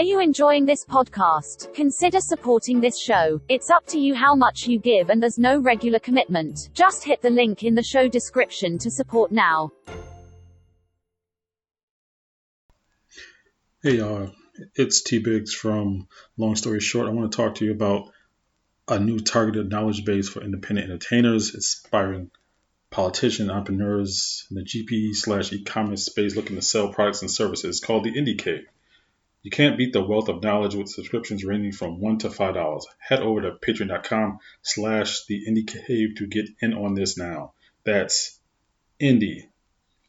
Are you enjoying this podcast? Consider supporting this show. It's up to you how much you give and there's no regular commitment. Just hit the link in the show description to support now. Hey y'all, it's T Biggs from Long Story Short. I want to talk to you about a new targeted knowledge base for independent entertainers, aspiring politicians, entrepreneurs in the GP slash e-commerce space looking to sell products and services called the Indie Cave. You can't beat the wealth of knowledge with subscriptions ranging from one to five dollars. Head over to patreon.com slash the Indie Cave to get in on this now. That's Indie,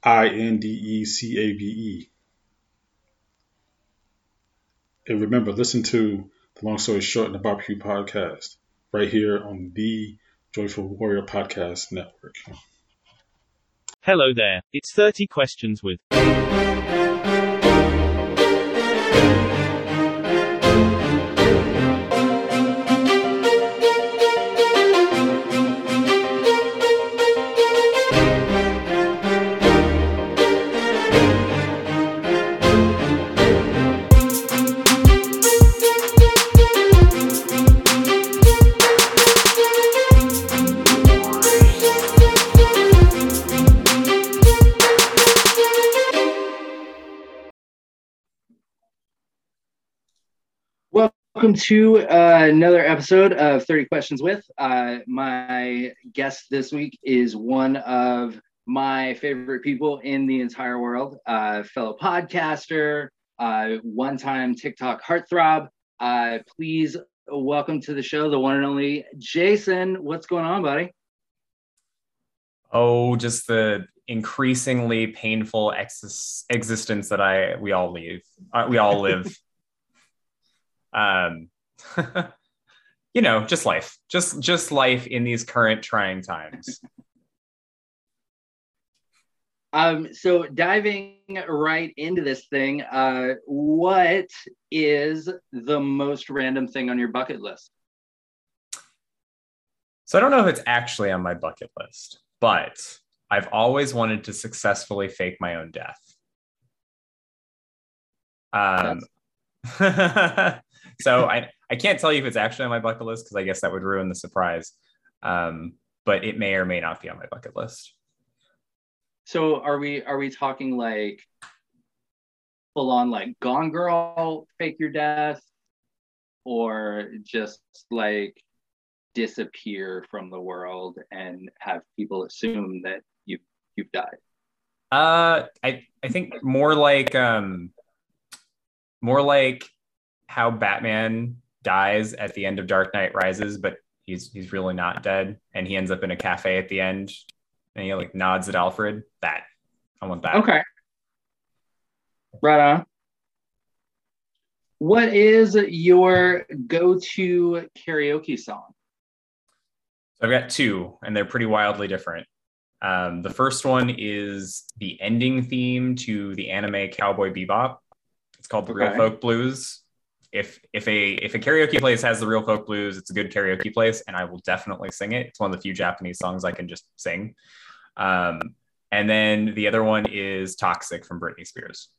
I N D E C A V E and remember, listen to the Long Story Short and the Barbecue podcast right here on the Joyful Warrior Podcast Network. Hello there. It's 30 questions with. Welcome to uh, another episode of 30 Questions with. Uh, my guest this week is one of my favorite people in the entire world, uh, fellow podcaster, uh, one time TikTok heartthrob. Uh, please welcome to the show the one and only Jason. What's going on, buddy? Oh, just the increasingly painful ex- existence that I we all leave. Uh, we all live. Um you know just life just just life in these current trying times Um, so diving right into this thing, uh, what is the most random thing on your bucket list? so i don't know if it's actually on my bucket list but i've always wanted to successfully fake my own death um so i i can't tell you if it's actually on my bucket list because i guess that would ruin the surprise um but it may or may not be on my bucket list So are we are we talking like full on like Gone Girl, fake your death, or just like disappear from the world and have people assume that you've you've died? Uh, I I think more like um, more like how Batman dies at the end of Dark Knight Rises, but he's he's really not dead, and he ends up in a cafe at the end, and he like nods at Alfred. That I want that. Okay. Right on. What is your go-to karaoke song? So I've got two, and they're pretty wildly different. Um, the first one is the ending theme to the anime Cowboy Bebop. It's called the Real Folk Blues. If if a if a karaoke place has the Real Folk Blues, it's a good karaoke place, and I will definitely sing it. It's one of the few Japanese songs I can just sing. Um, and then the other one is Toxic from Britney Spears.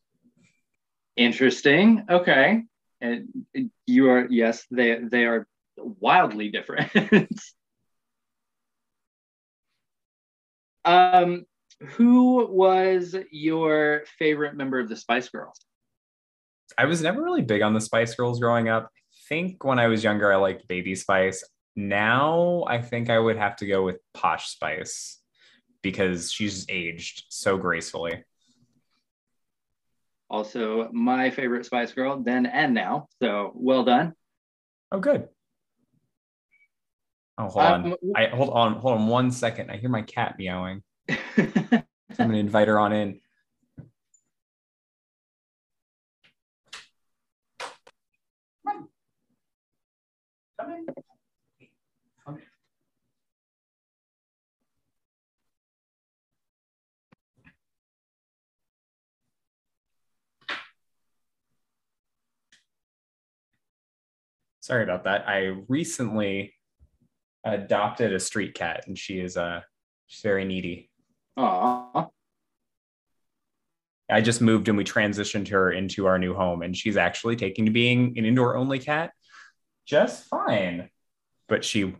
Interesting. Okay. And you are yes, they they are wildly different. um who was your favorite member of the Spice Girls? I was never really big on the Spice Girls growing up. I think when I was younger, I liked Baby Spice. Now I think I would have to go with Posh Spice because she's aged so gracefully. Also my favorite Spice Girl then and now. So well done. Oh, good. Oh, hold on. Um, I hold on. Hold on one second. I hear my cat meowing. I'm gonna invite her on in. Come in. Come. Sorry about that. I recently adopted a street cat, and she is uh she's very needy. Aw. I just moved and we transitioned her into our new home, and she's actually taking to being an indoor only cat just fine. But she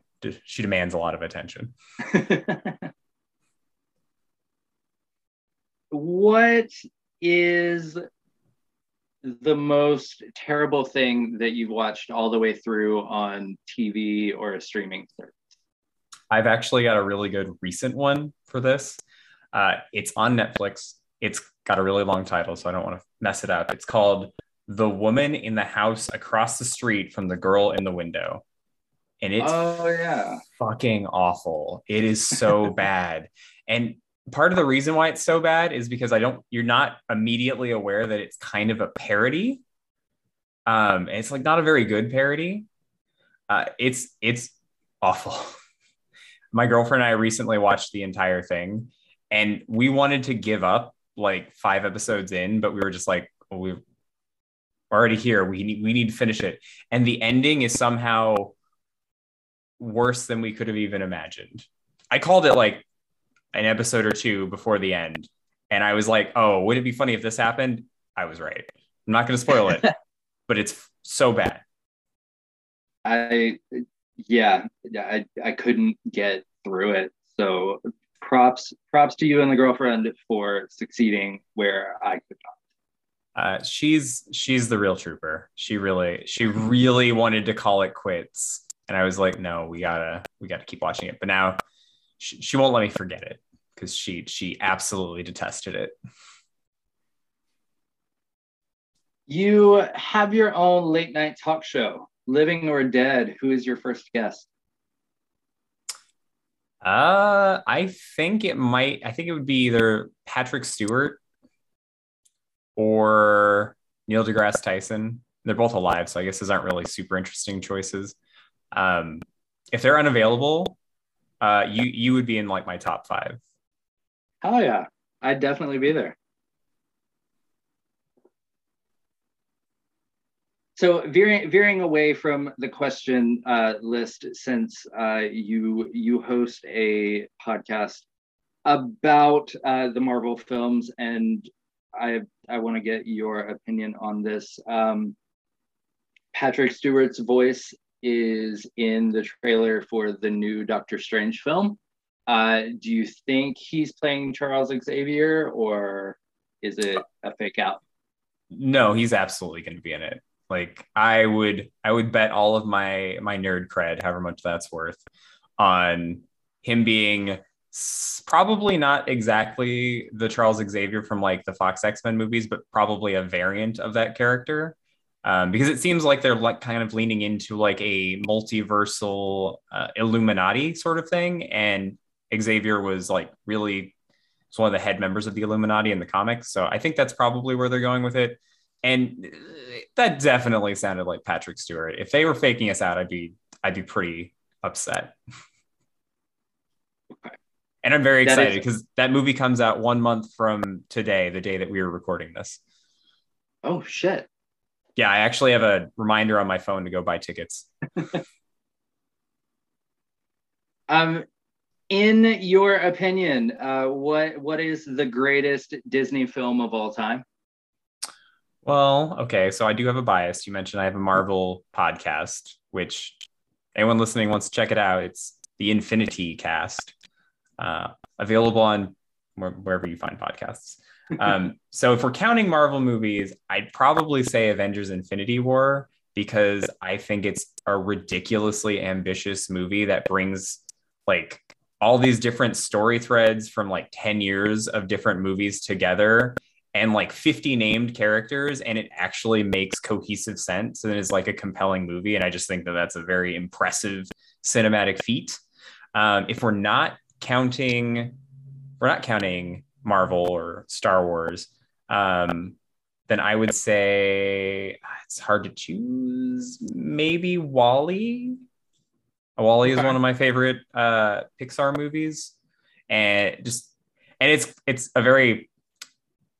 she demands a lot of attention. what is the most terrible thing that you've watched all the way through on TV or a streaming service? I've actually got a really good recent one for this. Uh, it's on Netflix. It's got a really long title, so I don't want to mess it up. It's called The Woman in the House Across the Street from the Girl in the Window. And it's oh yeah, fucking awful. It is so bad. And part of the reason why it's so bad is because I don't you're not immediately aware that it's kind of a parody. Um, and it's like not a very good parody. Uh, it's it's awful. My girlfriend and I recently watched the entire thing and we wanted to give up like five episodes in, but we were just like, well, we're already here. We need we need to finish it. And the ending is somehow worse than we could have even imagined. I called it like an episode or two before the end. And I was like, oh, would it be funny if this happened? I was right. I'm not going to spoil it, but it's so bad. I, yeah, I, I couldn't get through it. So props props to you and the girlfriend for succeeding where I could not. Uh, she's she's the real trooper. She really she really wanted to call it quits, and I was like, no, we gotta we gotta keep watching it. But now she, she won't let me forget it because she she absolutely detested it. You have your own late night talk show, Living or Dead. Who is your first guest? Uh, I think it might. I think it would be either Patrick Stewart or Neil deGrasse Tyson. They're both alive, so I guess those aren't really super interesting choices. Um, if they're unavailable, uh, you you would be in like my top five. Oh yeah, I'd definitely be there. So veering veering away from the question uh, list, since uh, you you host a podcast about uh, the Marvel films, and I I want to get your opinion on this. Um, Patrick Stewart's voice is in the trailer for the new Doctor Strange film. Uh, do you think he's playing Charles Xavier, or is it a fake out? No, he's absolutely going to be in it. Like I would I would bet all of my my nerd cred, however much that's worth, on him being probably not exactly the Charles Xavier from like the Fox X-Men movies, but probably a variant of that character. Um, because it seems like they're like kind of leaning into like a multiversal uh, Illuminati sort of thing, and Xavier was like really was one of the head members of the Illuminati in the comics. So I think that's probably where they're going with it and that definitely sounded like Patrick Stewart. If they were faking us out, I'd be I'd be pretty upset. Okay. And I'm very excited because that, that movie comes out one month from today, the day that we were recording this. Oh shit. Yeah, I actually have a reminder on my phone to go buy tickets. um in your opinion, uh, what what is the greatest Disney film of all time? Well, okay. So I do have a bias. You mentioned I have a Marvel podcast, which anyone listening wants to check it out. It's the Infini-Tea Cast, uh, available on wherever you find podcasts. Um, so if we're counting Marvel movies, I'd probably say Avengers Infinity War because I think it's a ridiculously ambitious movie that brings like all these different story threads from like 10 years of different movies together and like 50 named characters and it actually makes cohesive sense and is like a compelling movie and i just think that that's a very impressive cinematic feat um, if we're not counting we're not counting marvel or star wars um, then i would say ah, it's hard to choose. Maybe WALL-E. WALL-E is one of my favorite uh, pixar movies. And just and it's it's a very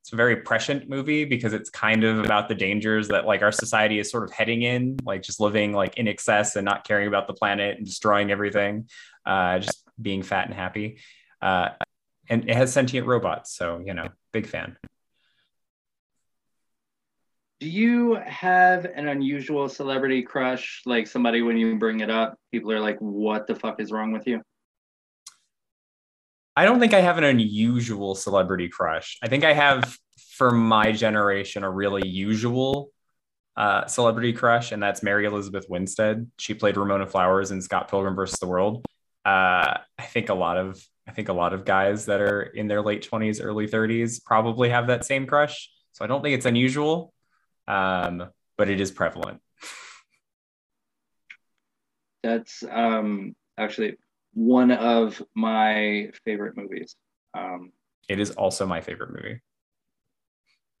it's a very prescient movie because it's kind of about the dangers that like our society is sort of heading in, like just living like in excess and not caring about the planet and destroying everything, uh, just being fat and happy. Uh, and it has sentient robots, so you know, big fan. do you have an unusual celebrity crush? Like somebody when you bring it up, people are like, "What the fuck is wrong with you?" I don't think I have an unusual celebrity crush. I think I have, for my generation, a really usual uh, celebrity crush, and that's Mary Elizabeth Winstead. She played Ramona Flowers in Scott Pilgrim versus the World. Uh, I think a lot of I think a lot of guys that are in their late twenties, early thirties, probably have that same crush. So I don't think it's unusual, um, but it is prevalent. That's um, actually one of my favorite movies. Um, it is also my favorite movie.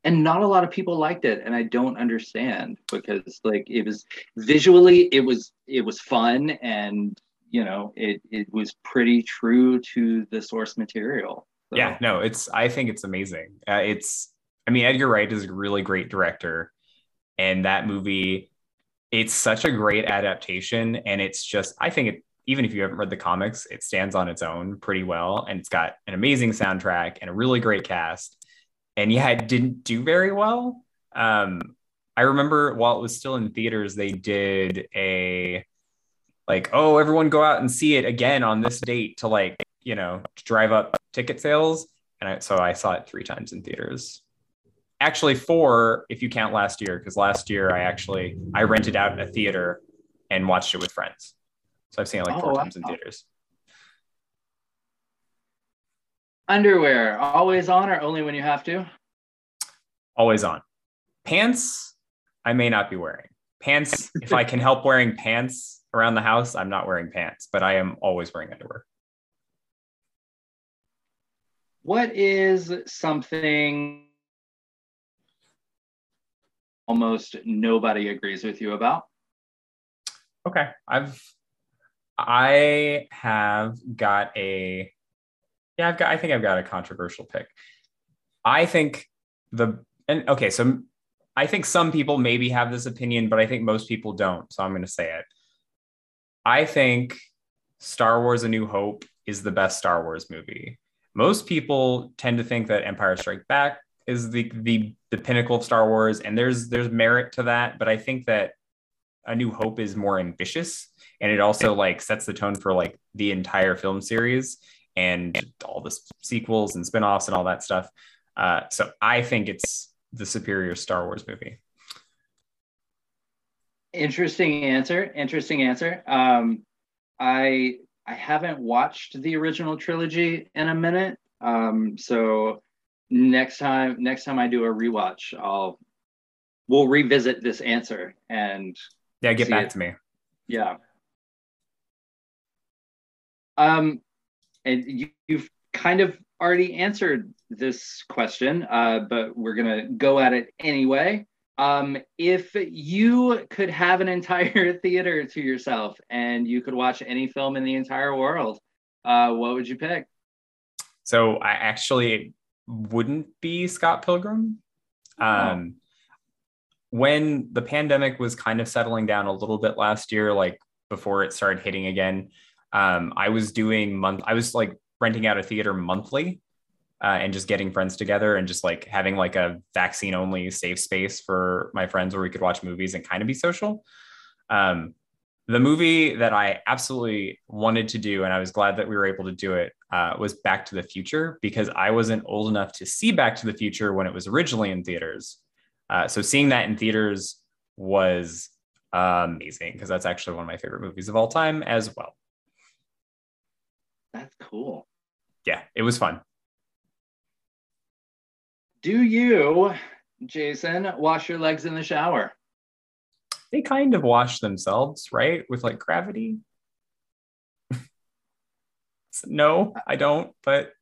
And not a lot of people liked it, and I don't understand because like it was visually, it was it was fun, and you know it it was pretty true to the source material. So. Yeah, no, it's I think it's amazing. Uh, it's I mean Edgar Wright is a really great director, and that movie it's such a great adaptation and it's just i think it even if you haven't read the comics, it stands on its own pretty well. And it's got an amazing soundtrack and a really great cast. And yeah, it didn't do very well. Um, I remember while it was still in theaters, they did a like, oh, everyone go out and see it again on this date to like, you know, drive up ticket sales. And I, so I saw it three times in theaters. Actually, four if you count last year, because last year I actually I rented out a theater and watched it with friends. So I've seen it like four oh, times in theaters. Underwear, always on or only when you have to? Always on. Pants, I may not be wearing. Pants, if I can help wearing pants around the house, I'm not wearing pants, but I am always wearing underwear. What is something almost nobody agrees with you about? Okay. I've I have got a yeah, I've got I think I've got a controversial pick. I think the and okay, so I think some people maybe have this opinion, but I think most people don't. So I'm going to say it. I think Star Wars A New Hope is the best Star Wars movie. Most people tend to think that Empire Strikes Back is the the the pinnacle of Star Wars and there's there's merit to that, but I think that A New Hope is more ambitious and it also like sets the tone for like the entire film series and all the sequels and spin-offs and all that stuff. Uh, so I think it's the superior Star Wars movie. Interesting answer. Interesting answer. Um, I I haven't watched the original trilogy in a minute. Um, so next time next time I do a rewatch, I'll we'll revisit this answer and yeah, get back it. to me. Yeah. Um, and you, you've kind of already answered this question, uh, but we're gonna go at it anyway. Um, if you could have an entire theater to yourself and you could watch any film in the entire world, uh, what would you pick? So I actually wouldn't be Scott Pilgrim. Oh. Um, when the pandemic was kind of settling down a little bit last year, like before it started hitting again, um, I was doing month. I was like renting out a theater monthly uh, and just getting friends together and just like having like a vaccine only safe space for my friends where we could watch movies and kind of be social. Um, the movie that I absolutely wanted to do, and I was glad that we were able to do it, uh, was Back to the Future because I wasn't old enough to see Back to the Future when it was originally in theaters. Uh, so seeing that in theaters was amazing because that's actually one of my favorite movies of all time as well. That's cool. Yeah, it was fun. Do you, Jason, wash your legs in the shower? They kind of wash themselves, right? With like gravity. no, I don't, but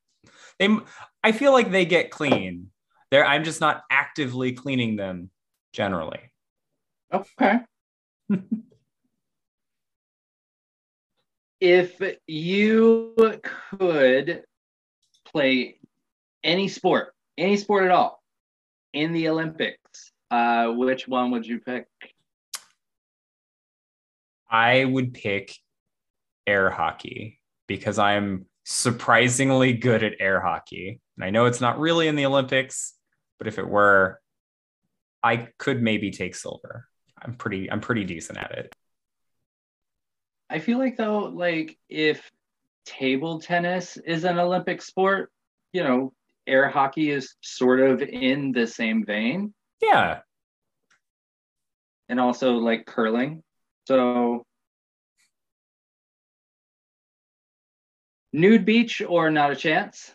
they I feel like they get clean. There I'm just not actively cleaning them generally. Okay. if you could play any sport, any sport at all in the Olympics, uh, which one would you pick? I would pick air hockey because I'm surprisingly good at air hockey. And I know it's not really in the Olympics, but if it were, I could maybe take silver. I'm pretty I'm pretty decent at it. I feel like though, like if table tennis is an Olympic sport, you know, air hockey is sort of in the same vein. Yeah. And also like curling. So nude beach or not a chance?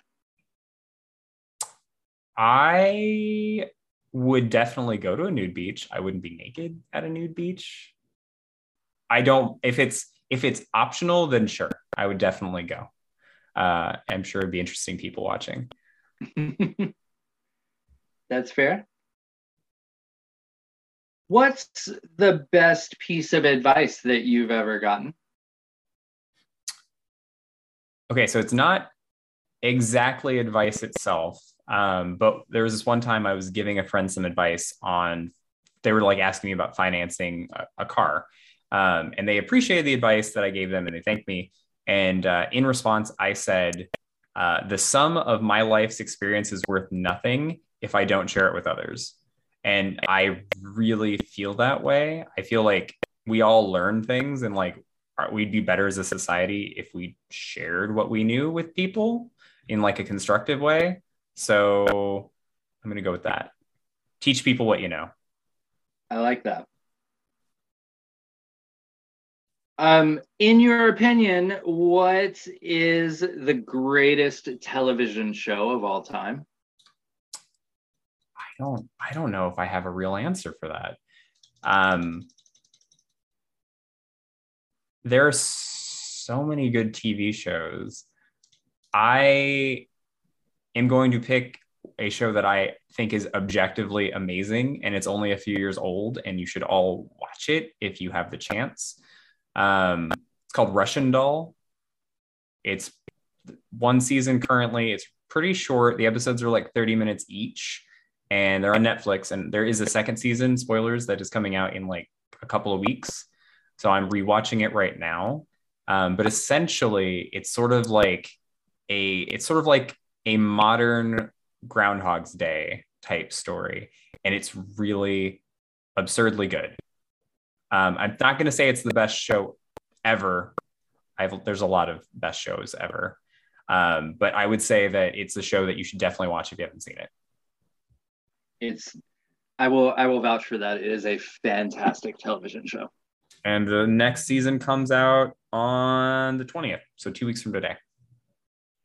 I would definitely go to a nude beach. I wouldn't be naked at a nude beach. I don't if it's if it's optional, then sure, I would definitely go. Uh, I'm sure it'd be interesting people watching. That's fair. What's the best piece of advice that you've ever gotten? Okay, so it's not exactly advice itself, um, but there was this one time I was giving a friend some advice on, they were like asking me about financing a, a car. Um, and they appreciated the advice that I gave them and they thanked me. And uh, in response, I said, uh, the sum of my life's experience is worth nothing if I don't share it with others. And I really feel that way. I feel like we all learn things and like we'd be better as a society if we shared what we knew with people in like a constructive way. So I'm going to go with that. Teach people what you know. I like that. Um, in your opinion, what is the greatest television show of all time? I don't I don't know if I have a real answer for that. Um, there are so many good TV shows. I am going to pick a show that I think is objectively amazing and it's only a few years old and you should all watch it if you have the chance. Um, it's called Russian Doll. It's one season currently. It's pretty short. The episodes are like 30 minutes each and they're on Netflix. And there is a second season, spoilers, that is coming out in like a couple of weeks. So I'm rewatching it right now. Um, but essentially, it's sort of like a it's sort of like a modern Groundhog's Day type story, and it's really absurdly good. Um, I'm not going to say it's the best show ever. I've, there's a lot of best shows ever, um, but I would say that it's a show that you should definitely watch if you haven't seen it. It's, I will, I will vouch for that. It is a fantastic television show. And the next season comes out on the 20th, so two weeks from today.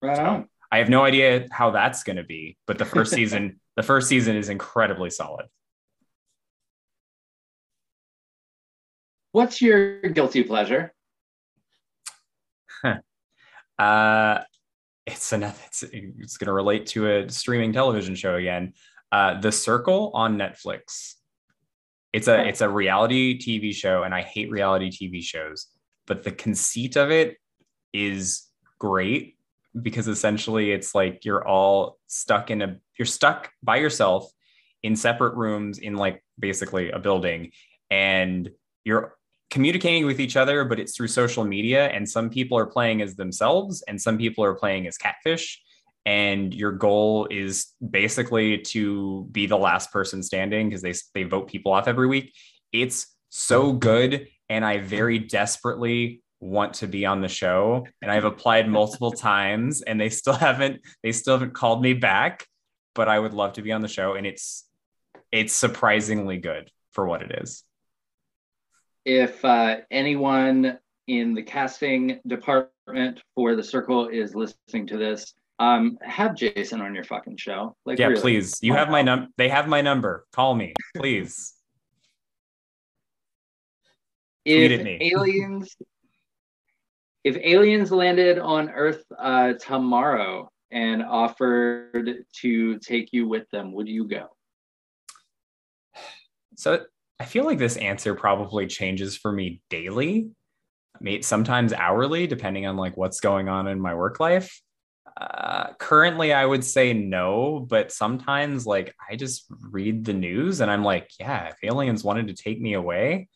Right so on. I have no idea how that's going to be, but the first season, the first season is incredibly solid. What's your guilty pleasure? uh, it's enough. It's, it's going to relate to a streaming television show again. Uh, the Circle on Netflix. It's a it's a reality TV show, and I hate reality TV shows, but the conceit of it is great because essentially it's like you're all stuck in a you're stuck by yourself in separate rooms in like basically a building and you're communicating with each other, but it's through social media. And some people are playing as themselves, and some people are playing as catfish. And your goal is basically to be the last person standing because they they vote people off every week. It's so good, and I very desperately want to be on the show. And I've applied multiple times, and they still haven't they still haven't called me back. But I would love to be on the show, and it's it's surprisingly good for what it is if uh, anyone in the casting department for the circle is listening to this, um, have Jason on your fucking show. Like, yeah, really. please. You have my number. They have my number. Call me, please. if aliens, if aliens landed on Earth uh, tomorrow and offered to take you with them, would you go? So I feel like this answer probably changes for me daily, sometimes hourly, depending on like what's going on in my work life. Uh, currently, I would say no, but sometimes like I just read the news and I'm like, yeah, if aliens wanted to take me away,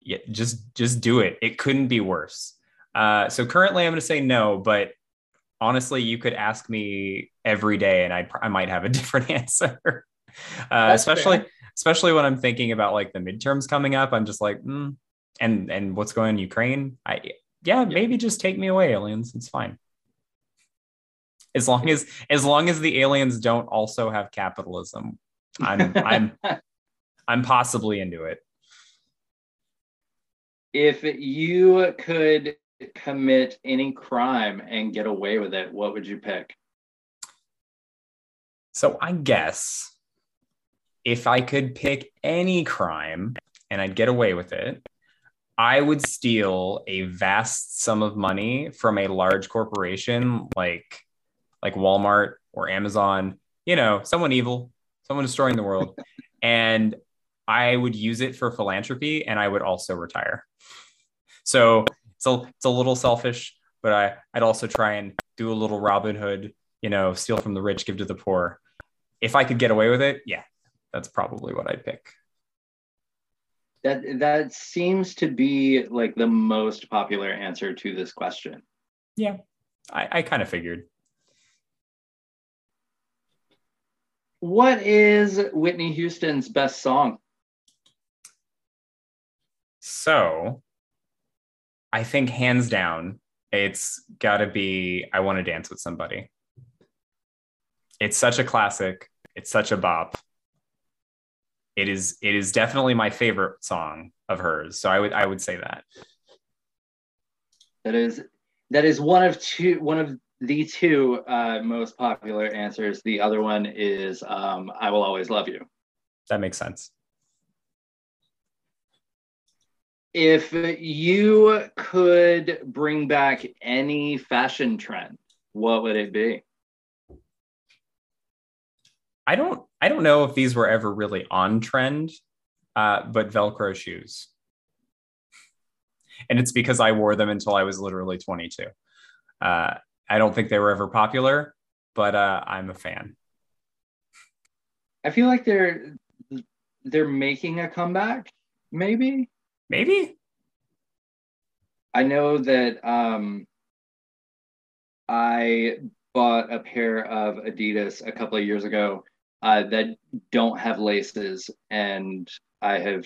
yeah, just just do it. It couldn't be worse. Uh, so currently, I'm going to say no, but honestly, you could ask me every day, and I I might have a different answer. Uh, especially fair especially when I'm thinking about like the midterms coming up. I'm just like, mm. and and what's going on in Ukraine. I yeah, maybe just take me away, aliens. It's fine. As long as as long as the aliens don't also have capitalism, I'm I'm I'm possibly into it. If you could commit any crime and get away with it, what would you pick? So I guess if I could pick any crime and I'd get away with it, I would steal a vast sum of money from a large corporation like like Walmart or Amazon, you know, someone evil, someone destroying the world, and I would use it for philanthropy and I would also retire. So it's a, it's a little selfish, but I, I'd also try and do a little Robin Hood, you know, steal from the rich, give to the poor. If I could get away with it, yeah, that's probably what I'd pick. That that seems to be like the most popular answer to this question. Yeah, I, I kind of figured. What is Whitney Houston's best song? So I think hands down, it's got to be I Want to Dance with Somebody. It's such a classic. It's such a bop. It is it is definitely my favorite song of hers. So I would I would say that. That is that is one of two one of the two uh, most popular answers. The other one is um, I Will Always Love You. That makes sense. If you could bring back any fashion trend, what would it be? I don't I don't know if these were ever really on trend, uh, but Velcro shoes. And it's because I wore them until I was literally 22. Uh, I don't think they were ever popular, but uh, I'm a fan. I feel like they're they're making a comeback, maybe. Maybe. I know that um, I bought a pair of Adidas a couple of years ago uh, that don't have laces, and I have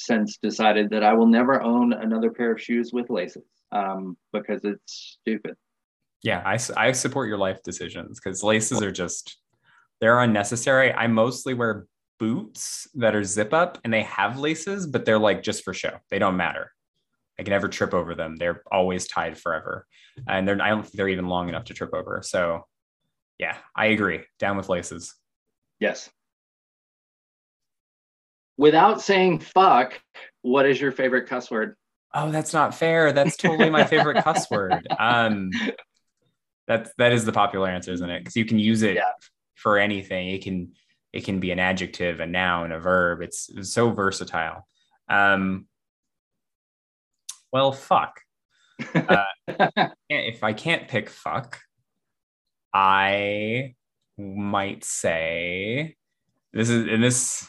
since decided that I will never own another pair of shoes with laces um, because it's stupid. Yeah i, I support your life decisions because laces are just they're unnecessary. I mostly wear boots that are zip up and they have laces but they're like just for show. They don't matter. I can never trip over them. They're always tied forever. And they're i don't think they're even long enough to trip over. So yeah i agree. Down with laces yes without saying fuck what is your favorite cuss word oh that's not fair that's totally my favorite cuss word um that's that is the popular answer, isn't it? Because you can use it yeah. for anything. It can it can be an adjective, a noun, a verb. It's, it's so versatile. Um, well, fuck. Uh, if I can't pick fuck, I might say this is and this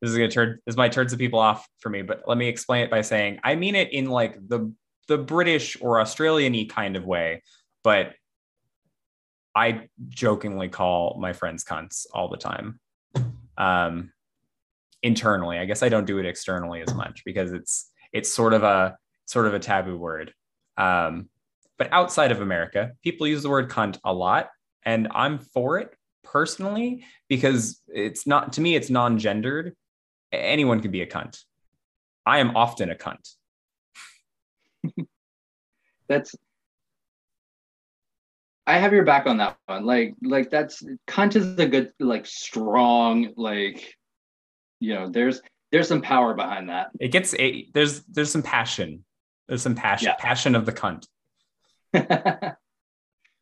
this is gonna turn this might turn some people off for me, but let me explain it by saying I mean it in like the the British or Australian-y kind of way but I jokingly call my friends cunts all the time. Um, internally, I guess I don't do it externally as much because it's it's sort of a sort of a taboo word. Um, but outside of America, people use the word cunt a lot, and I'm for it personally because it's not to me it's non-gendered. Anyone can be a cunt. I am often a cunt. That's I have your back on that one. Like, like that's cunt is a good, like, strong, like, you know, there's there's some power behind that. It gets a there's there's some passion. There's some passion, yeah. passion of the cunt.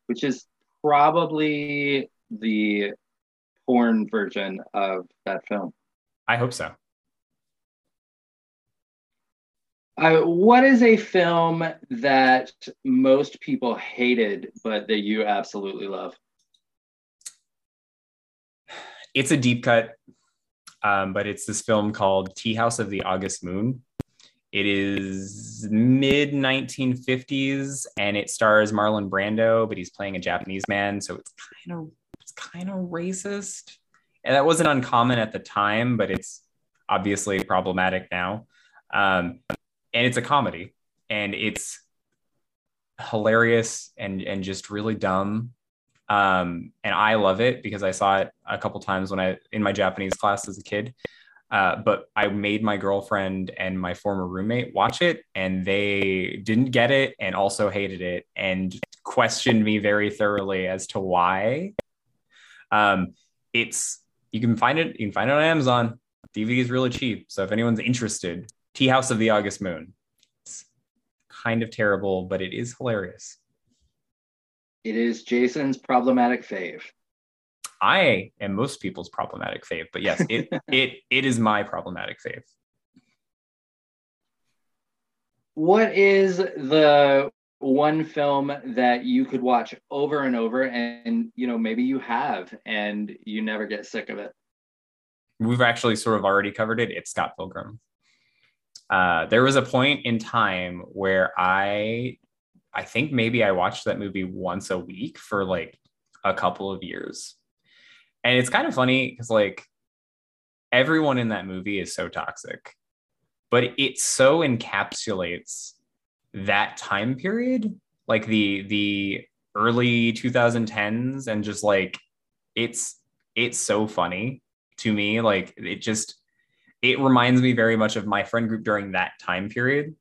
Which is probably the porn version of that film. I hope so. Uh, what is a film that most people hated, but that you absolutely love? It's a deep cut, um, but it's this film called Tea House of the August Moon. It is mid 1950s and it stars Marlon Brando, but he's playing a Japanese man, so it's kind of it's kind of racist. and that wasn't uncommon at the time, but it's obviously problematic now. Um, and it's a comedy, and it's hilarious and and just really dumb. Um, and I love it because I saw it a couple times when I in my Japanese class as a kid. Uh, but I made my girlfriend and my former roommate watch it, and they didn't get it and also hated it and questioned me very thoroughly as to why. Um, it's you can find it you can find it on Amazon. DVD is really cheap, so if anyone's interested, Tea House of the August Moon. It's kind of terrible, but it is hilarious. It is Jason's problematic fave. I am most people's problematic fave, but yes, it it it is my problematic fave. What is the one film that you could watch over and over and you know maybe you have and you never get sick of it? We've actually sort of already covered it. It's Scott Pilgrim. Uh, there was a point in time where I I think maybe I watched that movie once a week for like a couple of years. And it's kind of funny because like everyone in that movie is so toxic, but it so encapsulates that time period, like the the early 2010s, and just like it's it's so funny to me. Like it just it reminds me very much of my friend group during that time period.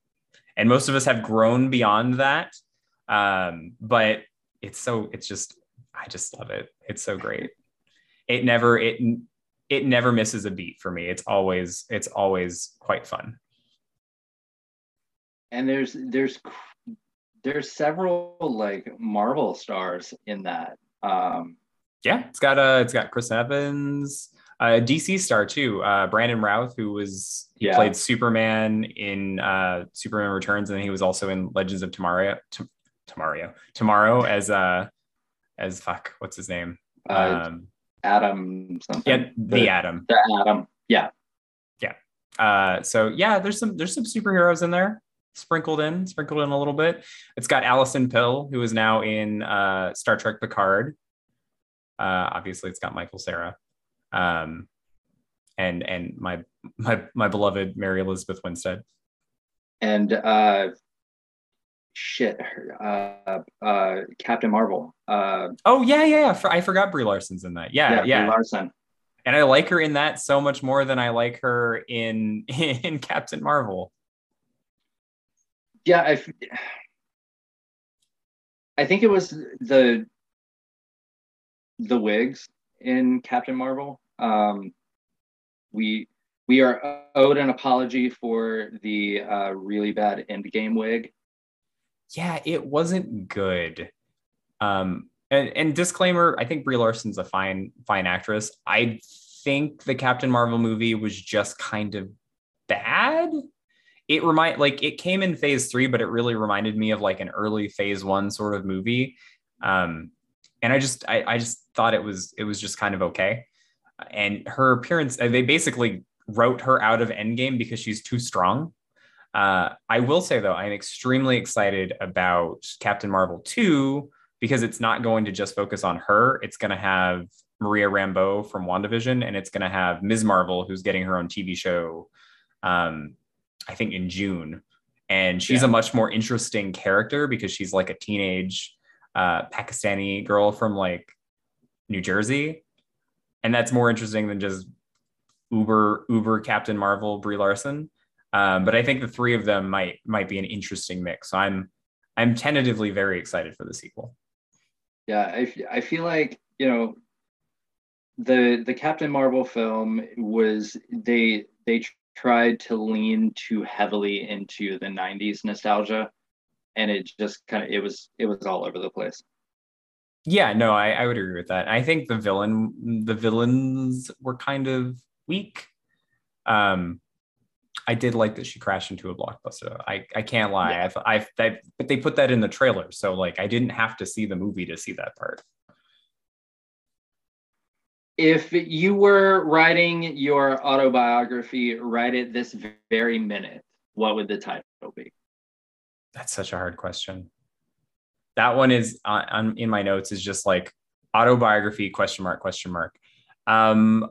And most of us have grown beyond that. Um, but it's so it's just I just love it. It's so great it never it it never misses a beat for me. It's always it's always quite fun. And there's there's there's several like Marvel stars in that. Um, yeah, it's got uh it's got Chris Evans, a DC star too, uh, Brandon Routh, who was he yeah. played Superman in uh, Superman Returns, and he was also in Legends of Tomorrow. T- Tomorrow, tomorrow as uh as fuck, what's his name? Uh, um, Atom something. Yeah, the, the Atom. The Atom. Yeah. Yeah. Uh, so yeah, there's some there's some superheroes in there sprinkled in, sprinkled in a little bit. It's got Alison Pill, who is now in uh, Star Trek Picard. Uh, obviously, it's got Michael Cera, um, and and my my my beloved Mary Elizabeth Winstead. And uh, shit, uh, uh, Captain Marvel. Uh, oh yeah, yeah, yeah. I forgot Brie Larson's in that. Yeah, yeah. yeah. Larson. And I like her in that so much more than I like her in in Captain Marvel. Yeah, I. I think it was the the wigs in Captain Marvel. Um, we we are owed an apology for the uh, really bad Endgame wig yeah, it wasn't good. Um, and, and disclaimer, I think Brie Larson's a fine, fine actress. I think the Captain Marvel movie was just kind of bad. It remind like it came in phase three, but it really reminded me of like an early phase one sort of movie. Um, and I just I, I just thought it was it was just kind of okay. And her appearance, they basically wrote her out of Endgame because she's too strong. Uh, I will say though, I'm extremely excited about Captain Marvel 2 because it's not going to just focus on her. It's going to have Maria Rambeau from WandaVision, and it's going to have Ms. Marvel, who's getting her own TV show, um, I think in June. And she's yeah. a much more interesting character because she's like a teenage uh, Pakistani girl from like New Jersey. And that's more interesting than just Uber Uber Captain Marvel Brie Larson. Um, but I think the three of them might might be an interesting mix. So I'm I'm tentatively very excited for the sequel. Yeah, I, I feel like you know the the Captain Marvel film was they they tried to lean too heavily into the 90s nostalgia and it just kind of it was it was all over the place yeah no I, I would agree with that i think the villain the villains were kind of weak um I did like that she crashed into a blockbuster. I, I can't lie. Yeah. I, I, I, but they put that in the trailer, so like I didn't have to see the movie to see that part. If you were writing your autobiography right at this very minute, what would the title be? That's such a hard question. That one is on, on in my notes is just like autobiography question mark question mark. Um,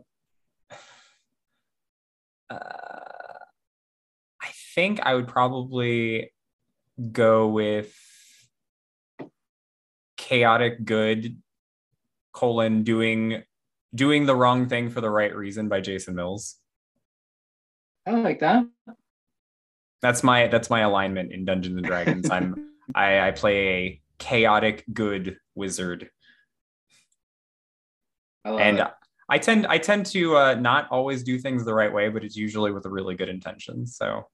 uh, think I would probably go with chaotic good colon doing doing the wrong thing for the right reason by Jason Mills. I like that. That's my that's my alignment in Dungeons and Dragons. I'm I, I play a chaotic good wizard. I and it. I tend I tend to uh, not always do things the right way, but it's usually with a really good intention. So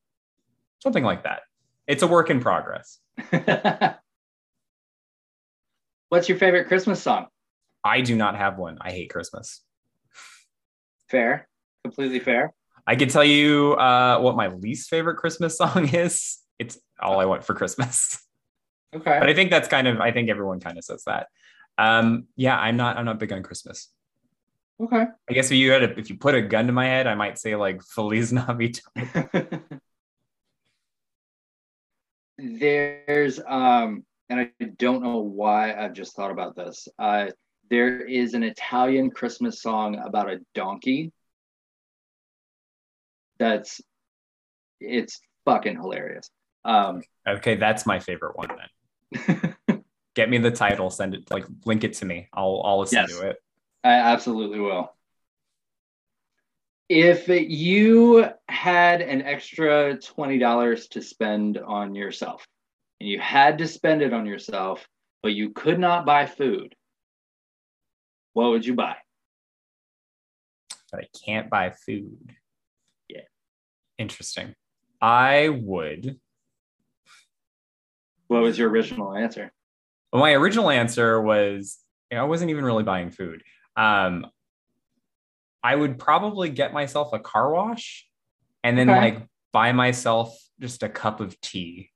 something like that. It's a work in progress. What's your favorite Christmas song? I do not have one. I hate Christmas. Fair, completely fair. I could tell you uh, what my least favorite Christmas song is. It's all I want for Christmas. Okay. But I think that's kind of I think everyone kind of says that. Um, yeah, I'm not I'm not big on Christmas. Okay. I guess if you had a, if you put a gun to my head, I might say like Feliz Navidad. There's um, and I don't know why I've just thought about this. Uh, there is an Italian Christmas song about a donkey. That's it's fucking hilarious. Um, Okay, that's my favorite one then. Get me the title, send it like link it to me. I'll I'll listen Yes. to it. I absolutely will. If you had an extra $20 to spend on yourself and you had to spend it on yourself, but you could not buy food, what would you buy? But I can't buy food. Yeah. Interesting. I would What was your original answer? Well, my original answer was you know, I wasn't even really buying food. Um, I would probably get myself a car wash and then Okay. like buy myself just a cup of tea.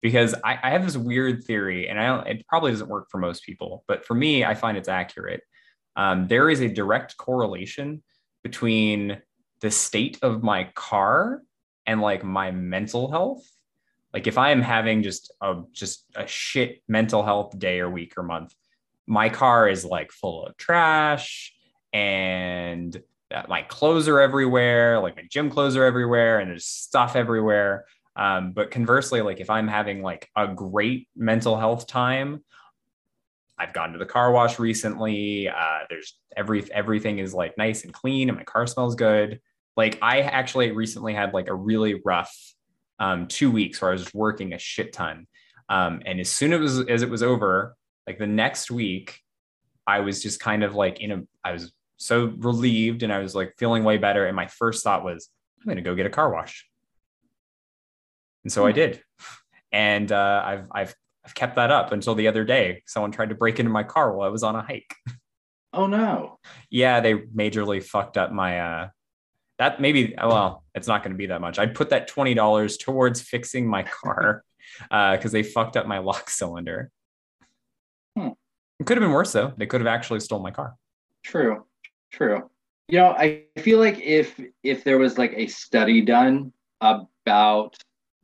Because I, I have this weird theory, and I don't, it probably doesn't work for most people, but for me, I find it's accurate. Um, there is a direct correlation between the state of my car and like my mental health like if i am having just a just a shit mental health day or week or month my car is like full of trash and uh, my clothes are everywhere like my gym clothes are everywhere and there's stuff everywhere um, but conversely like if i'm having like a great mental health time i've gone to the car wash recently uh, there's every everything is like nice and clean and my car smells good like i actually recently had like a really rough um, two weeks where I was working a shit ton. Um, and as soon as, as it was over, like the next week, I was just kind of like in a, I was so relieved and I was like feeling way better. And my first thought was, I'm going to go get a car wash. And so I did. And uh, I've, I've, I've kept that up until the other day. Someone tried to break into my car while I was on a hike. Oh no. Yeah, they majorly fucked up my, uh, that maybe well it's not going to be that much i'd put that $20 towards fixing my car because they fucked up my lock cylinder Hmm. it could have been worse though they could have actually stole my car True. True. You know, I feel like if if there was like a study done about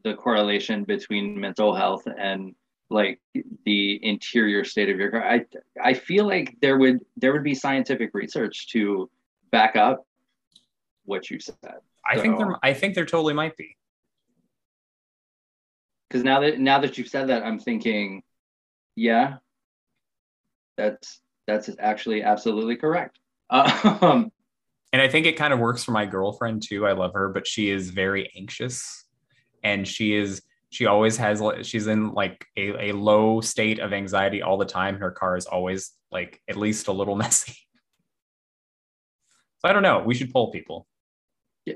the correlation between mental health and like the interior state of your car, I I feel like there would there would be scientific research to back up what you said. i think there i think there totally might be Because now that now that you've said that, I'm thinking, yeah, that's that's actually absolutely correct. Um, and i think it kind of works for my girlfriend too i love her but she is very anxious and she is she always has she's in like a, a low state of anxiety all the time her car is always like at least a little messy so i don't know we should poll people Yeah.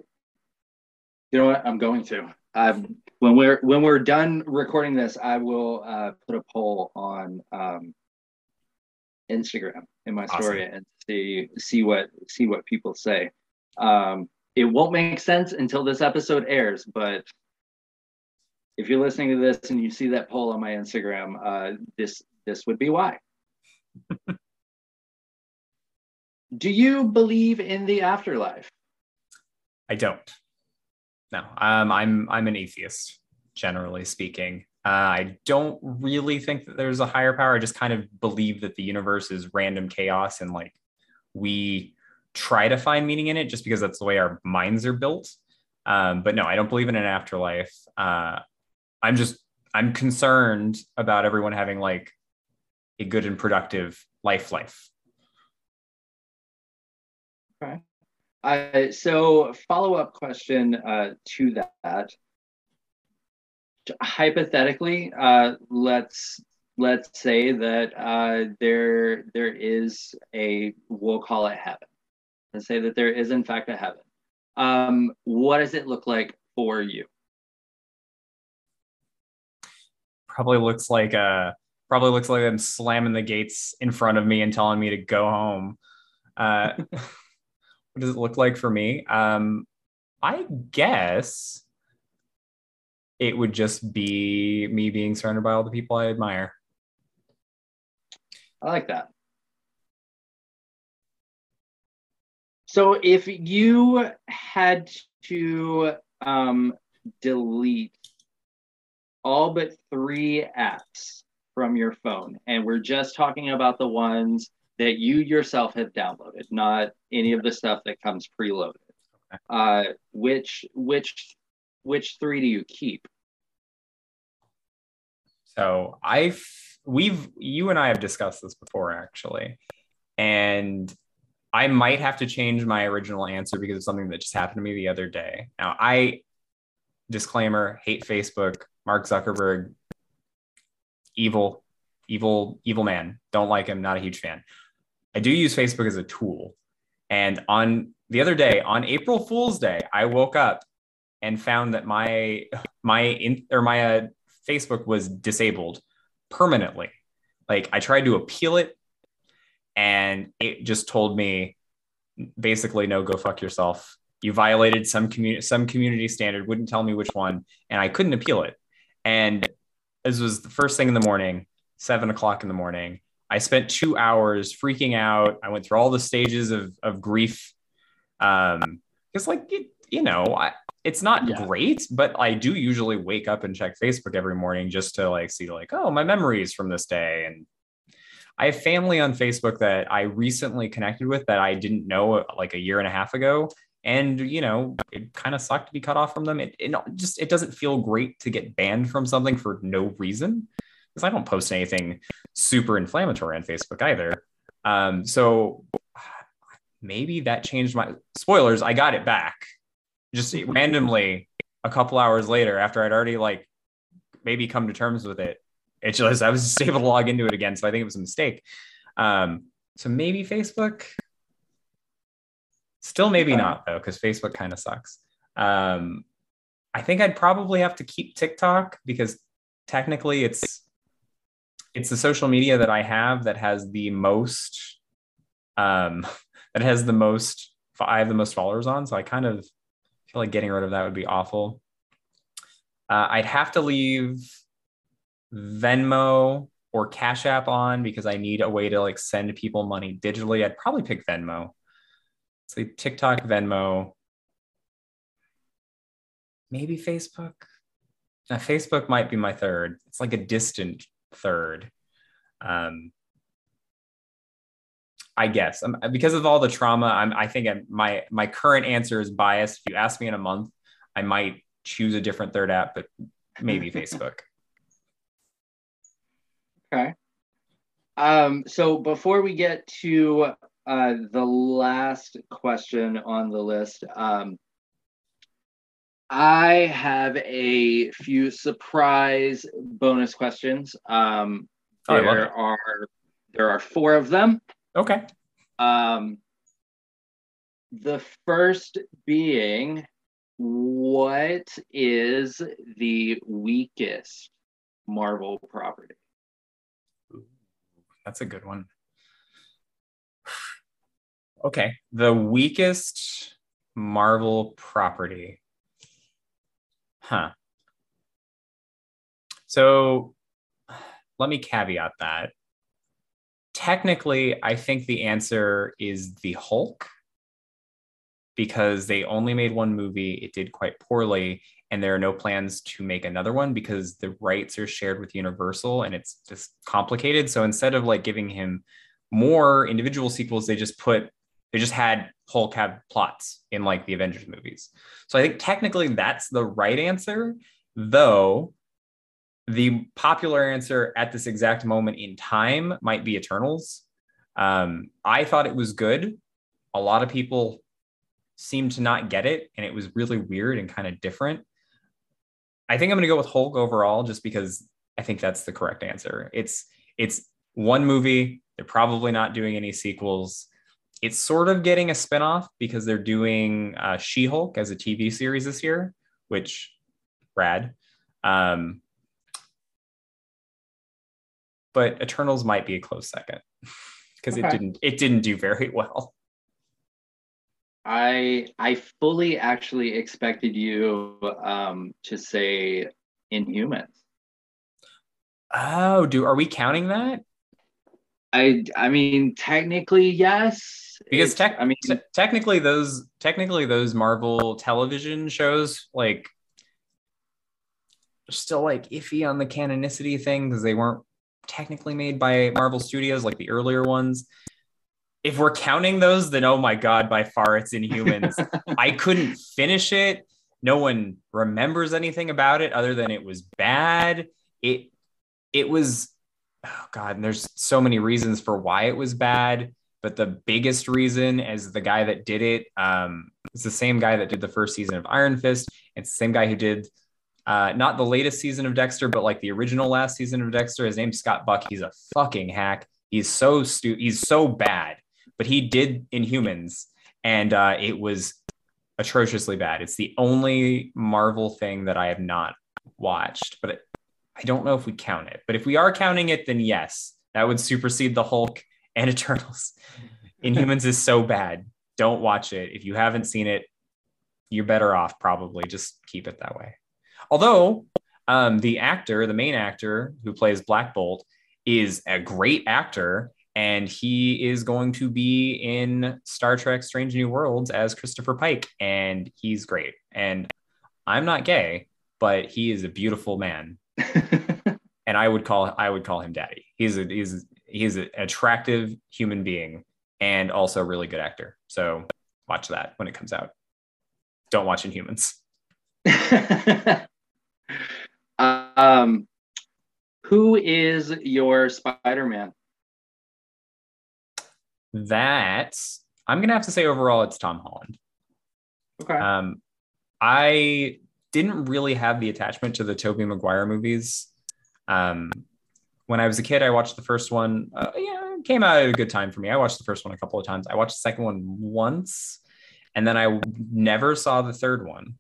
You know what? I'm going to. Um, when we're when we're done recording this, I will uh, put a poll on um, Instagram in my story and see see what see what people say. Um, it won't make sense until this episode airs, but if you're listening to this and you see that poll on my Instagram, uh, this this would be why. Do you believe in the afterlife? I don't. No, um, I'm I'm an atheist, generally speaking. Uh, I don't really think that there's a higher power. I just kind of believe that the universe is random chaos and like we try to find meaning in it just because that's the way our minds are built. Um, but no, I don't believe in an afterlife. Uh, I'm just I'm concerned about everyone having like a good and productive life life. Okay. Uh, so follow up question uh, to that. Hypothetically, uh, let's let's say that uh, there there is a we'll call it heaven. Let's say that there is in fact a heaven. Um, what does it look like for you? Probably looks like uh probably looks like them slamming the gates in front of me and telling me to go home. Uh, what does it look like for me? Um, I guess it would just be me being surrounded by all the people I admire. I like that. So if you had to um, delete all but three apps from your phone, and we're just talking about the ones that you yourself have downloaded, not any of the stuff that comes preloaded. Uh, which which which three do you keep? So I've we've you and I have discussed this before actually, and I might have to change my original answer because of something that just happened to me the other day. Now I disclaimer hate Facebook, Mark Zuckerberg, evil, evil, evil man. Don't like him. Not a huge fan. I do use Facebook as a tool. And on the other day, on April Fool's Day, I woke up and found that my my in, or my uh, Facebook was disabled permanently. Like I tried to appeal it, and it just told me basically, no, go fuck yourself. You violated some community some community standard. Wouldn't tell me which one, and I couldn't appeal it. And this was the first thing in the morning, seven o'clock in the morning. I spent two hours freaking out. I went through all the stages of, of grief. Um, it's like, it, you know, I, it's not yeah. great, but I do usually wake up and check Facebook every morning just to like see like, oh, my memories from this day. And I have family on Facebook that I recently connected with that I didn't know like a year and a half ago. And you know, it kind of sucked to be cut off from them. It, it just it doesn't feel great to get banned from something for no reason because I don't post anything super inflammatory on Facebook either. Um, so maybe that changed my spoilers. I got it back just randomly a couple hours later after I'd already like maybe come to terms with it. It just I was just able to log into it again, so I think it was a mistake. Um, so maybe Facebook. Still, maybe not though, because Facebook kind of sucks. Um, I think I'd probably have to keep TikTok because technically it's it's the social media that I have that has the most um that has the most I have the most followers on. So I kind of feel like getting rid of that would be awful. Uh, I'd have to leave Venmo or Cash App on because I need a way to like send people money digitally. I'd probably pick Venmo. So TikTok, Venmo, maybe Facebook. Now, Facebook might be my third. It's like a distant third. Um, I guess um, because of all the trauma, I'm, I think I'm, my my current answer is biased. If you ask me in a month, I might choose a different third app, but maybe Facebook. Okay. Um, so before we get to uh, the last question on the list, um, I have a few surprise bonus questions. Um, oh, there are there are four of them. Okay. Um, the first being, what is the weakest Marvel property? That's a good one. Okay, the weakest Marvel property. Huh. So let me caveat that. Technically, I think the answer is the Hulk because they only made one movie. It did quite poorly, and there are no plans to make another one because the rights are shared with Universal and it's just complicated. So instead of like giving him more individual sequels, they just put They just had Hulk have plots in like the Avengers movies. So I think technically that's the right answer, though the popular answer at this exact moment in time might be Eternals. Um, I thought it was good. A lot of people seemed to not get it, and it was really weird and kind of different. I think I'm going to go with Hulk overall, just because I think that's the correct answer. It's it's one movie. They're probably not doing any sequels. It's sort of getting a spinoff because they're doing uh, She-Hulk as a TV series this year, which rad. Um, but Eternals might be a close second because okay. it didn't it didn't do very well. I I fully actually expected you um, to say Inhumans. Oh, do are we counting that? I I mean technically yes. Because tech, I mean t- technically those technically those Marvel television shows like still like iffy on the canonicity thing because they weren't technically made by Marvel Studios like the earlier ones if we're counting those, then oh my god, by far it's Inhumans. I couldn't finish it. No one remembers anything about it other than it was bad. It it was oh god, and there's so many reasons for why it was bad. But the biggest reason is the guy that did it. Um, it's the same guy that did the first season of Iron Fist. It's the same guy who did uh, not the latest season of Dexter, but like the original last season of Dexter. His name's Scott Buck. He's a fucking hack. He's so stu- He's so bad but he did Inhumans, and uh, it was atrociously bad. It's the only Marvel thing that I have not watched, but it, I don't know if we count it. But if we are counting it, then yes, that would supersede the Hulk and Eternals. Inhumans is so bad. Don't watch it. If you haven't seen it, you're better off probably. Just keep it that way. Although um, the actor, the main actor who plays Black Bolt, is a great actor and he is going to be in Star Trek Strange New Worlds as Christopher Pike and he's great. And I'm not gay but he is a beautiful man. And I would call I would call him daddy. He's a he's he's an attractive human being and also a really good actor. So watch that when it comes out. Don't watch Inhumans um who is your Spider-Man that I'm gonna have to say overall it's Tom Holland. Okay. Um, I didn't really have the attachment to the Tobey Maguire movies. Um, when I was a kid, I watched the first one. Uh, yeah, it came out at a good time for me. I watched the first one a couple of times. I watched the second one once, and then I never saw the third one.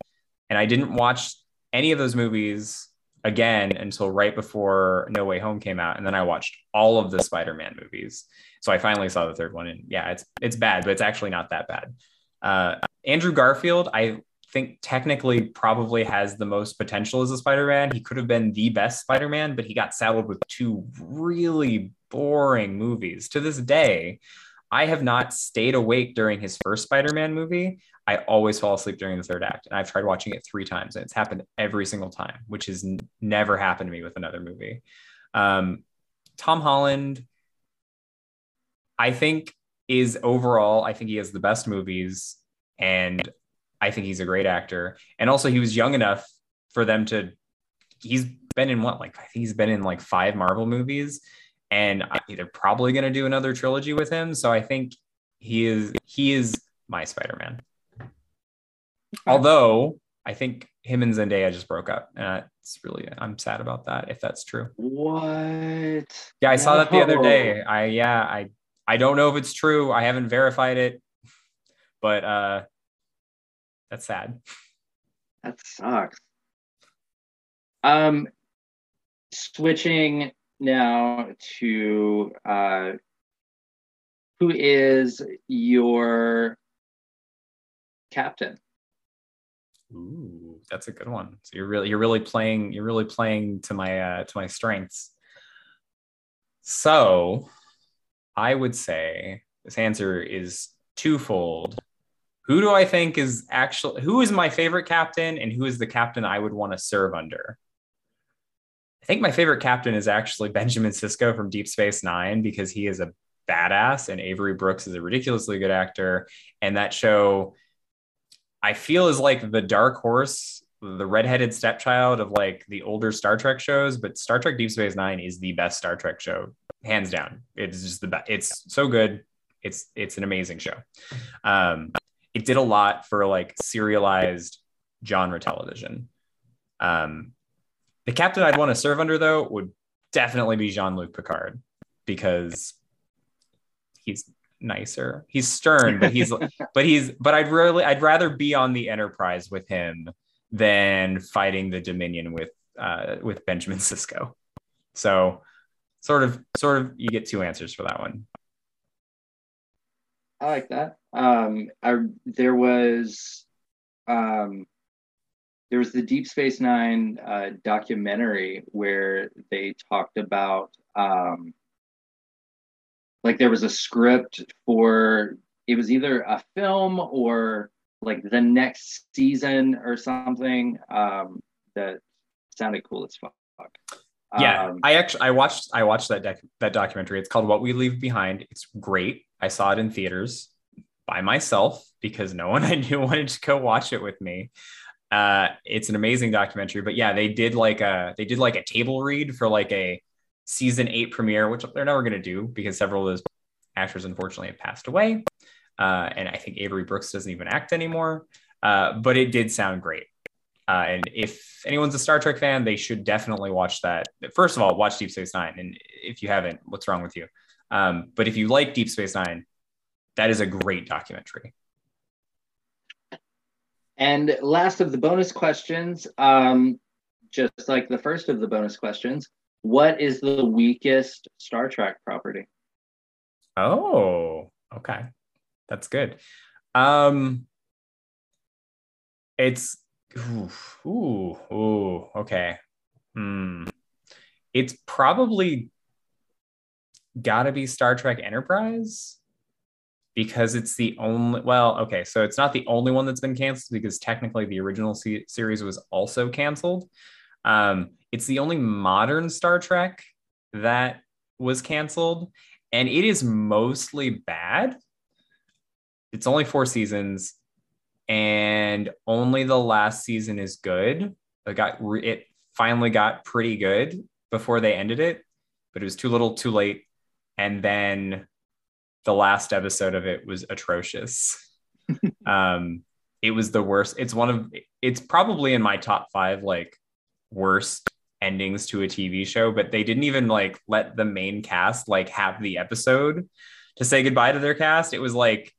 And I didn't watch any of those movies again until right before No Way Home came out, and then I watched all of the Spider-Man movies. So I finally saw the third one, and yeah, it's it's bad, but it's actually not that bad. Uh, Andrew Garfield, I think technically probably has the most potential as a Spider-Man. He could have been the best Spider-Man, but he got saddled with two really boring movies. To this day, I have not stayed awake during his first Spider-Man movie. I always fall asleep during the third act, and I've tried watching it three times, and it's happened every single time, which has n- never happened to me with another movie. Um, Tom Holland, I think, is overall, I think he has the best movies, and I think he's a great actor. And also, he was young enough for them to. He's been in what, like I think he's been in like five Marvel movies, and I, they're probably going to do another trilogy with him. So I think he is he is my Spider Man. Although I think him and Zendaya just broke up, and it's really I'm sad about that if that's true. What? Yeah, I saw that the other day. I yeah, I I don't know if it's true. I haven't verified it, but uh, that's sad. That sucks. Um, switching now to uh, who is your captain? Ooh, that's a good one. So you're really you're really playing you're really playing to my uh, to my strengths. So I would say this answer is twofold. Who do I think is actually who is my favorite captain and who is the captain I would want to serve under? I think my favorite captain is actually Benjamin Sisko from Deep Space Nine because he is a badass, and Avery Brooks is a ridiculously good actor. And that show, I feel, is like the dark horse, the redheaded stepchild of like the older Star Trek shows. But Star Trek Deep Space Nine is the best Star Trek show, hands down. It's just the best. It's so good. It's it's an amazing show. Um, it did a lot for like serialized genre television. Um, the captain I'd want to serve under though would definitely be Jean Luc Picard because he's nicer. He's stern, but he's but he's but I'd really I'd rather be on the Enterprise with him than fighting the Dominion with uh, with Benjamin Sisko. So sort of sort of you get two answers for that one. I like that. Um, I there was um, there was the Deep Space Nine uh, documentary where they talked about um, like there was a script for it was either a film or like the next season or something um, that sounded cool as fuck. Yeah, Um, I actually I watched I watched that doc- that documentary. It's called What We Leave Behind. It's great. I saw it in theaters by myself because no one I knew wanted to go watch it with me. Uh, it's an amazing documentary. But yeah, they did like a they did like a table read for like a season eight premiere, which they're never going to do because several of those actors unfortunately have passed away. Uh, and I think Avery Brooks doesn't even act anymore. Uh, but it did sound great. Uh, and if anyone's a Star Trek fan, they should definitely watch that. First of all, watch Deep Space Nine. And if you haven't, what's wrong with you? Um, but if you like Deep Space Nine, that is a great documentary. And last of the bonus questions, um, just like the first of the bonus questions, what is the weakest Star Trek property? Oh, okay. That's good. Um it's ooh, ooh, ooh okay. Hmm. It's probably gotta be Star Trek Enterprise because it's the only well, okay, so it's not the only one that's been canceled because technically the original se- series was also canceled. Um, it's the only modern Star Trek that was canceled, and it is mostly bad. It's only four seasons, and only the last season is good. It got it finally got pretty good before they ended it, but it was too little, too late, and then the last episode of it was atrocious. um, it was the worst. It's one of it's probably in my top five like worst endings to a TV show, but they didn't even like let the main cast like have the episode to say goodbye to their cast. It was like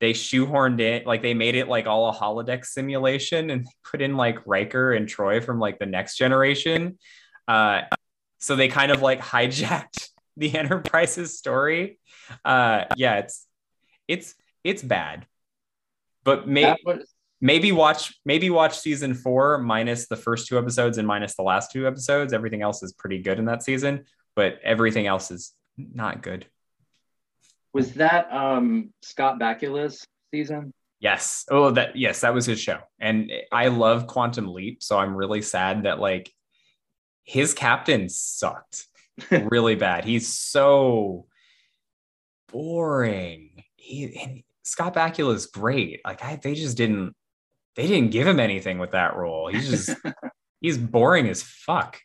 they shoehorned it, like they made it like all a holodeck simulation and put in like Riker and Troi from like the next generation. Uh, so they kind of like hijacked the Enterprise's story. Uh, yeah, it's it's it's bad, but maybe was maybe watch maybe watch season four minus the first two episodes and minus the last two episodes. Everything else is pretty good in that season, but everything else is not good. was that um, Scott Bakula's season? Yes. Oh, that yes, that was his show. And I love Quantum Leap, so I'm really sad that like his captain sucked really bad. He's so boring. He and Scott Bakula is great. Like I, they just didn't they didn't give him anything with that role. He's just he's boring as fuck.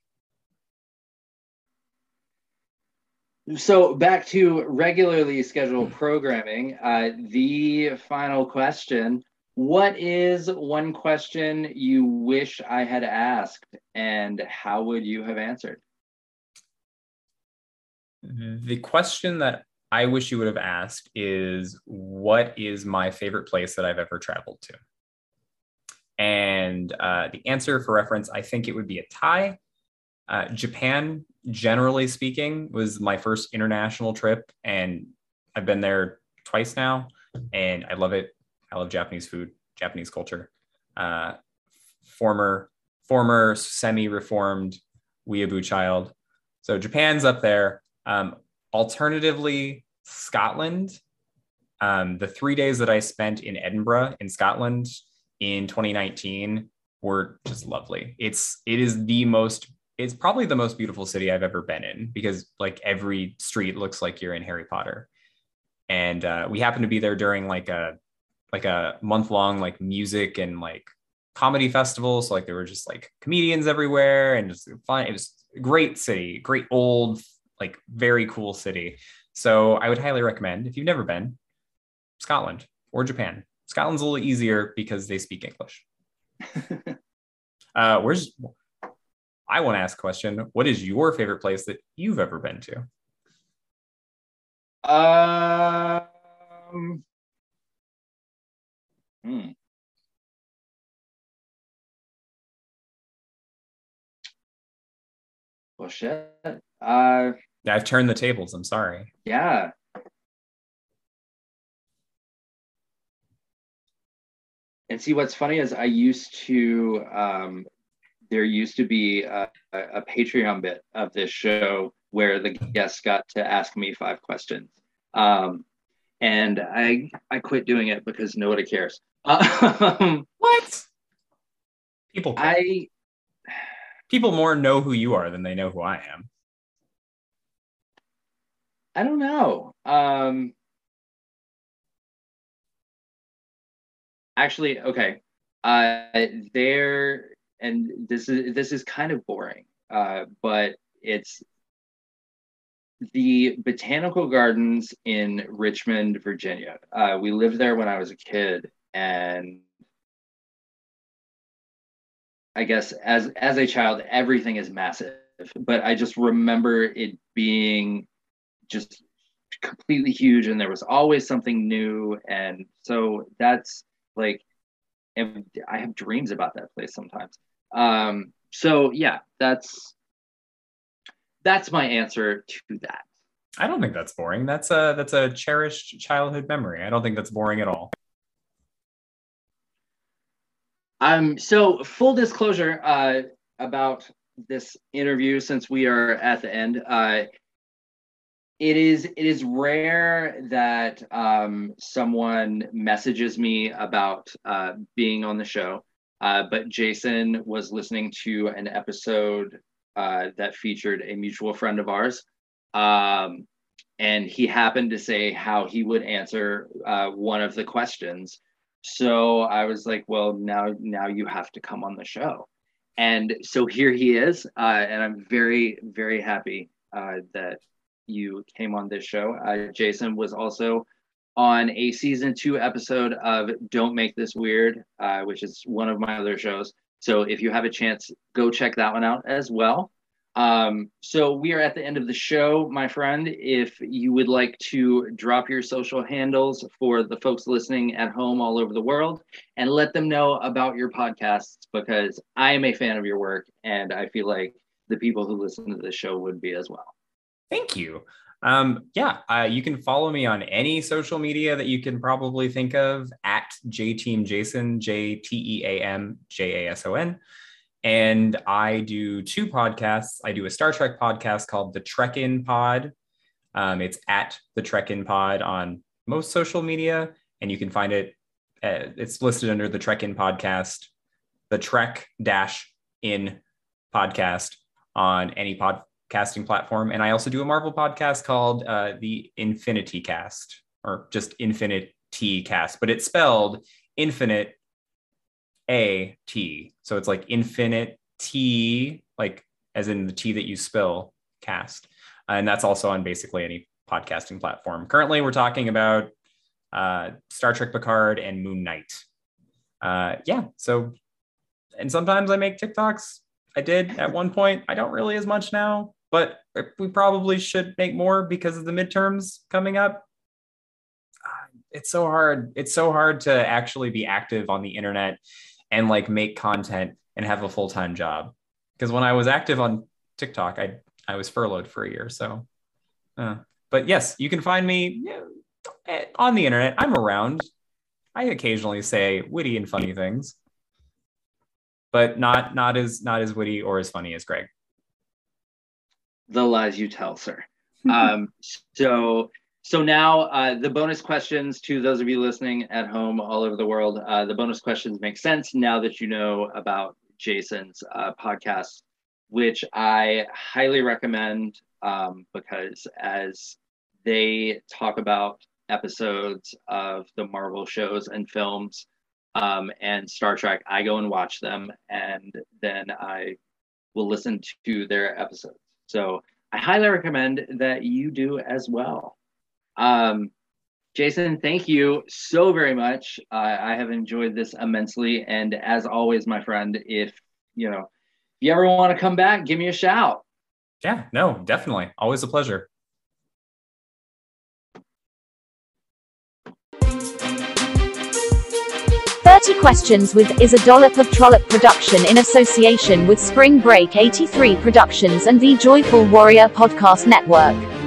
So back to regularly scheduled programming. Uh, the final question: What is one question you wish I had asked, and how would you have answered? The question that I wish you would have asked is what is my favorite place that I've ever traveled to? And uh, the answer for reference, I think it would be a tie. Uh, Japan, generally speaking, was my first international trip, and I've been there twice now, and I love it. I love Japanese food, Japanese culture. Uh, former, former semi-reformed weeaboo child. So Japan's up there. Um, alternatively, Scotland. Um, the three days that I spent in Edinburgh, in Scotland, in 2019 were just lovely. It's it is the most it's probably the most beautiful city I've ever been in because like every street looks like you're in Harry Potter. and uh, we happened to be there during like a like a month long like music and like comedy festival. So like there were just like comedians everywhere and just fun. It was a great city, great old, like very cool city. So I would highly recommend if you've never been, Scotland or Japan. Scotland's a little easier because they speak English. uh, where's I want to ask a question. What is your favorite place that you've ever been to? Um, hmm. Well, shit. Uh, I've turned the tables. I'm sorry. yeah. And see, what's funny is I used to, um, there used to be a, a Patreon bit of this show where the guests got to ask me five questions. Um, and I I quit doing it because nobody cares. Um, What? People care. I people more know who you are than they know who I am. I don't know. Um, actually, okay. Uh, there, and this is this is kind of boring, uh, but it's the botanical gardens in Richmond, Virginia. Uh, we lived there when I was a kid, and I guess as as a child, everything is massive. But I just remember it being just completely huge, and there was always something new, and so that's like, and I have dreams about that place sometimes. Um, so yeah, that's that's my answer to that. I don't think that's boring. That's a that's a cherished childhood memory. I don't think that's boring at all. Um, so full disclosure uh, about this interview, since we are at the end, uh, it is it is rare that um, someone messages me about uh, being on the show. Uh, but Jason was listening to an episode uh, that featured a mutual friend of ours, um, and he happened to say how he would answer uh, one of the questions. So I was like, well, now now you have to come on the show. And so here he is, uh, and I'm very very happy uh, that you came on this show. Uh, Jason was also on a season two episode of Don't Make This Weird, uh, which is one of my other shows. So if you have a chance, go check that one out as well. Um, so we are at the end of the show, my friend. If you would like to drop your social handles for the folks listening at home all over the world and let them know about your podcasts, because I am a fan of your work and I feel like the people who listen to the show would be as well. Thank you. Um, yeah, uh, you can follow me on any social media that you can probably think of at JTeamJason, J T E A M J A S O N. And I do two podcasts. I do a Star Trek podcast called The Trek In Pod. Um, it's at The Trek In Pod on most social media, and you can find it. Uh, it's listed under the Trek In Podcast, the Trek Dash In Podcast on any podcasting platform. And I also do a Marvel podcast called uh, the Infini-Tea Cast, or just Infinite T Cast, but it's spelled Infinite A T. So it's like Infinite T, like as in the T that you spill, cast. And that's also on basically any podcasting platform. Currently, we're talking about uh, Star Trek Picard and Moon Knight. Uh, yeah. So, and sometimes I make TikToks. I did at one point. I don't really as much now, but we probably should make more because of the midterms coming up. Uh, It's so hard. It's so hard to actually be active on the internet and like make content and have a full time job. Because when I was active on TikTok, I I was furloughed for a year. So, uh, but yes, you can find me eh, on the internet. I'm around. I occasionally say witty and funny things, but not not as not as witty or as funny as Greg. The lies you tell, sir. um, so so now uh, the bonus questions to those of you listening at home all over the world. Uh, the bonus questions make sense now that you know about Jason's uh, podcast, which I highly recommend um, because as they talk about episodes of the Marvel shows and films um, and Star Trek, I go and watch them and then I will listen to their episodes. So I highly recommend that you do as well. Um, Jason, thank you so very much. I have enjoyed this immensely. And as always, my friend, if you know, if you ever want to come back, give me a shout. Yeah, no, definitely. Always a pleasure. Thirty Questions with is a dollop of trollop production in association with Spring Break 83 Productions and the Joyful Warrior Podcast Network.